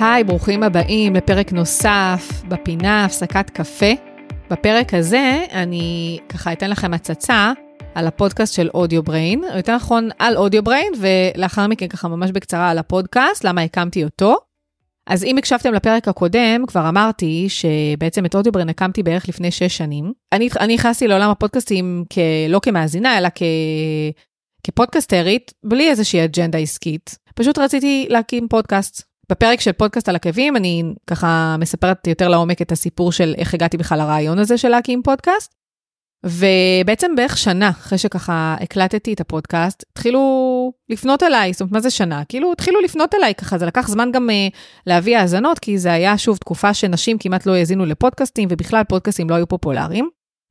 היי, ברוכים הבאים לפרק נוסף בפינה הפסקת קפה. בפרק הזה אני ככה אתן לכם הצצה על הפודקאסט של אודיו בריין, או יותר נכון על אודיו בריין, ולאחר מכן ככה ממש בקצרה על הפודקאסט, למה הקמתי אותו. אז אם הקשבתם לפרק הקודם, כבר אמרתי שבעצם את אודיו בריין הקמתי בערך לפני שש שנים. אני נכנסתי לעולם הפודקאסטים כ, לא כמאזינה, אלא כ, כפודקסטרית, בלי איזושהי אג'נדה עסקית. פשוט רציתי להקים פודקאסט. בפרק של פודקאסט על עקבים, אני ככה מספרת יותר לעומק את הסיפור של איך הגעתי בכלל לרעיון הזה של להקים פודקאסט. ובעצם בערך שנה אחרי שככה הקלטתי את הפודקאסט, התחילו לפנות אליי, זאת אומרת, מה זה שנה? כאילו, התחילו לפנות אליי ככה, זה לקח זמן גם uh, להביא האזנות, כי זה היה שוב תקופה שנשים כמעט לא האזינו לפודקאסטים, ובכלל פודקאסטים לא היו פופולריים.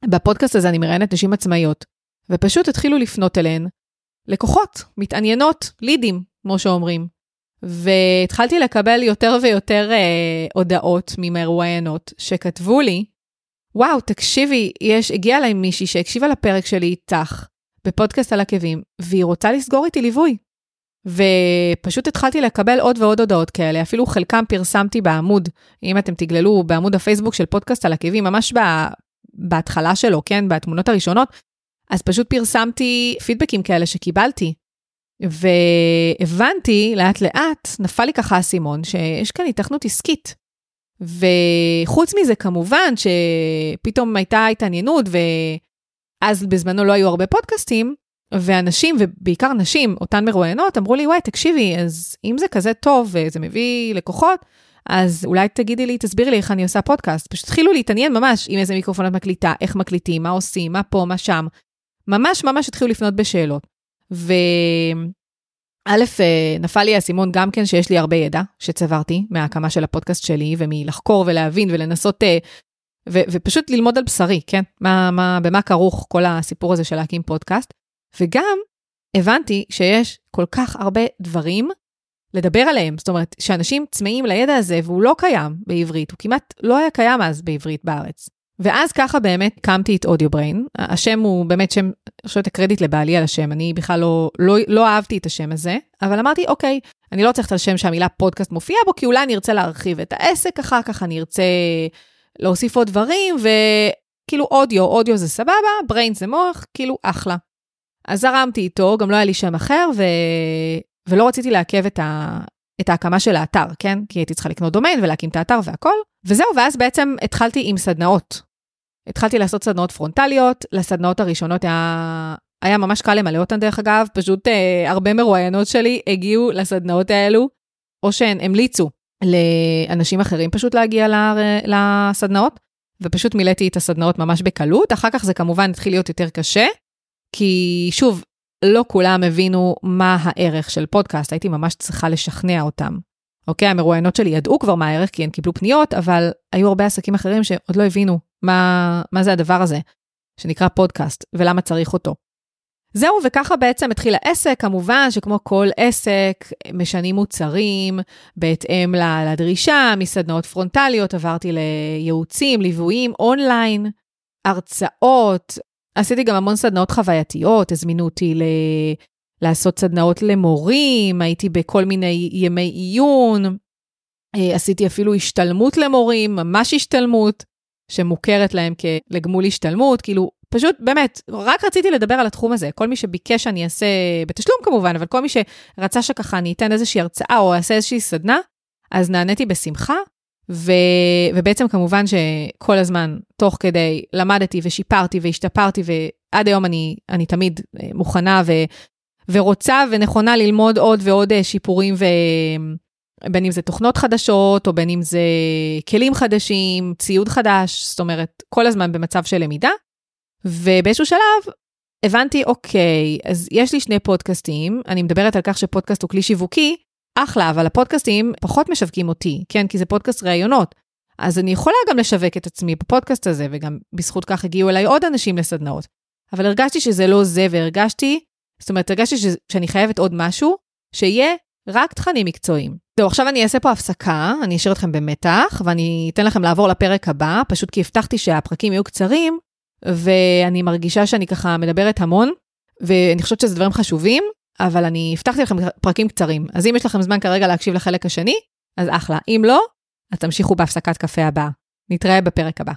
בפודקאסט הזה אני מראיינת נשים עצמאיות, ופשוט התחילו לפנות אליהן לקוחות, מתעניינות, לידים, כמו שאומרים. והתחלתי לקבל יותר ויותר אה, הודעות ממרואיינות שכתבו לי, וואו, תקשיבי, יש, הגיעה אליי מישהי שהקשיבה לפרק שלי איתך בפודקאסט על עקבים, והיא רוצה לסגור איתי ליווי. ופשוט התחלתי לקבל עוד ועוד הודעות כאלה, אפילו חלקם פרסמתי בעמוד, אם אתם תגללו בעמוד הפייסבוק של פודקאסט על עקבים, ממש בה, בהתחלה שלו, כן, בתמונות הראשונות, אז פשוט פרסמתי פידבקים כאלה שקיבלתי. והבנתי לאט לאט, נפל לי ככה האסימון, שיש כאן התכנות עסקית. וחוץ מזה, כמובן שפתאום הייתה התעניינות, ואז בזמנו לא היו הרבה פודקאסטים, ואנשים, ובעיקר נשים, אותן מרואיינות, אמרו לי, וואי, תקשיבי, אז אם זה כזה טוב וזה מביא לקוחות, אז אולי תגידי לי, תסבירי לי איך אני עושה פודקאסט. פשוט התחילו להתעניין ממש עם איזה מיקרופון את מקליטה, איך מקליטים, מה עושים, מה פה, מה שם. ממש ממש התחילו לפנות בשאלות. וא', אה, נפל לי האסימון גם כן שיש לי הרבה ידע שצברתי מההקמה של הפודקאסט שלי, ומלחקור ולהבין ולנסות, אה, ו- ופשוט ללמוד על בשרי, כן? מה, מה, במה כרוך כל הסיפור הזה של להקים פודקאסט. וגם הבנתי שיש כל כך הרבה דברים לדבר עליהם. זאת אומרת, שאנשים צמאים לידע הזה, והוא לא קיים בעברית, הוא כמעט לא היה קיים אז בעברית בארץ. ואז ככה באמת הקמתי את אודיו בריין. השם הוא באמת שם, אני חושבת הקרדיט לבעלי על השם, אני בכלל לא, לא, לא אהבתי את השם הזה, אבל אמרתי, אוקיי, אני לא צריכה את השם שהמילה פודקאסט מופיעה בו, כי אולי אני ארצה להרחיב את העסק אחר כך, אני ארצה להוסיף עוד דברים, וכאילו אודיו, אודיו זה סבבה, בריין זה מוח, כאילו אחלה. אז זרמתי איתו, גם לא היה לי שם אחר, ו... ולא רציתי לעכב את, ה... את ההקמה של האתר, כן? כי הייתי צריכה לקנות דומיין ולהקים את האתר והכל. וזהו, ואז בעצם התחלתי עם סדנאות. התחלתי לעשות סדנאות פרונטליות, לסדנאות הראשונות היה, היה ממש קל למלא אותן דרך אגב, פשוט אה, הרבה מרואיינות שלי הגיעו לסדנאות האלו, או שהן המליצו לאנשים אחרים פשוט להגיע לסדנאות, ופשוט מילאתי את הסדנאות ממש בקלות, אחר כך זה כמובן התחיל להיות יותר קשה, כי שוב, לא כולם הבינו מה הערך של פודקאסט, הייתי ממש צריכה לשכנע אותם. אוקיי, המרואיינות שלי ידעו כבר מה הערך כי הן קיבלו פניות, אבל היו הרבה עסקים אחרים שעוד לא הבינו מה, מה זה הדבר הזה, שנקרא פודקאסט, ולמה צריך אותו. זהו, וככה בעצם התחיל העסק, כמובן שכמו כל עסק, משנים מוצרים בהתאם לדרישה, מסדנאות פרונטליות, עברתי לייעוצים, ליוויים, אונליין, הרצאות, עשיתי גם המון סדנאות חווייתיות, הזמינו אותי ל... לעשות סדנאות למורים, הייתי בכל מיני ימי עיון, אה, עשיתי אפילו השתלמות למורים, ממש השתלמות, שמוכרת להם כלגמול השתלמות, כאילו, פשוט, באמת, רק רציתי לדבר על התחום הזה. כל מי שביקש שאני אעשה, בתשלום כמובן, אבל כל מי שרצה שככה אני אתן איזושהי הרצאה או אעשה איזושהי סדנה, אז נעניתי בשמחה. ו, ובעצם כמובן שכל הזמן, תוך כדי, למדתי ושיפרתי והשתפרתי, ועד היום אני, אני תמיד אה, מוכנה ו, ורוצה ונכונה ללמוד עוד ועוד אה, שיפורים, ו... בין אם זה תוכנות חדשות, או בין אם זה כלים חדשים, ציוד חדש, זאת אומרת, כל הזמן במצב של למידה. ובאיזשהו שלב הבנתי, אוקיי, אז יש לי שני פודקאסטים, אני מדברת על כך שפודקאסט הוא כלי שיווקי, אחלה, אבל הפודקאסטים פחות משווקים אותי, כן? כי זה פודקאסט ראיונות. אז אני יכולה גם לשווק את עצמי בפודקאסט הזה, וגם בזכות כך הגיעו אליי עוד אנשים לסדנאות. אבל הרגשתי שזה לא זה, והרגשתי זאת אומרת, הרגשתי ש... שאני חייבת עוד משהו, שיהיה רק תכנים מקצועיים. זהו, עכשיו אני אעשה פה הפסקה, אני אשאיר אתכם במתח, ואני אתן לכם לעבור לפרק הבא, פשוט כי הבטחתי שהפרקים יהיו קצרים, ואני מרגישה שאני ככה מדברת המון, ואני חושבת שזה דברים חשובים, אבל אני הבטחתי לכם פרקים קצרים. אז אם יש לכם זמן כרגע להקשיב לחלק השני, אז אחלה. אם לא, אז תמשיכו בהפסקת קפה הבאה. נתראה בפרק הבא.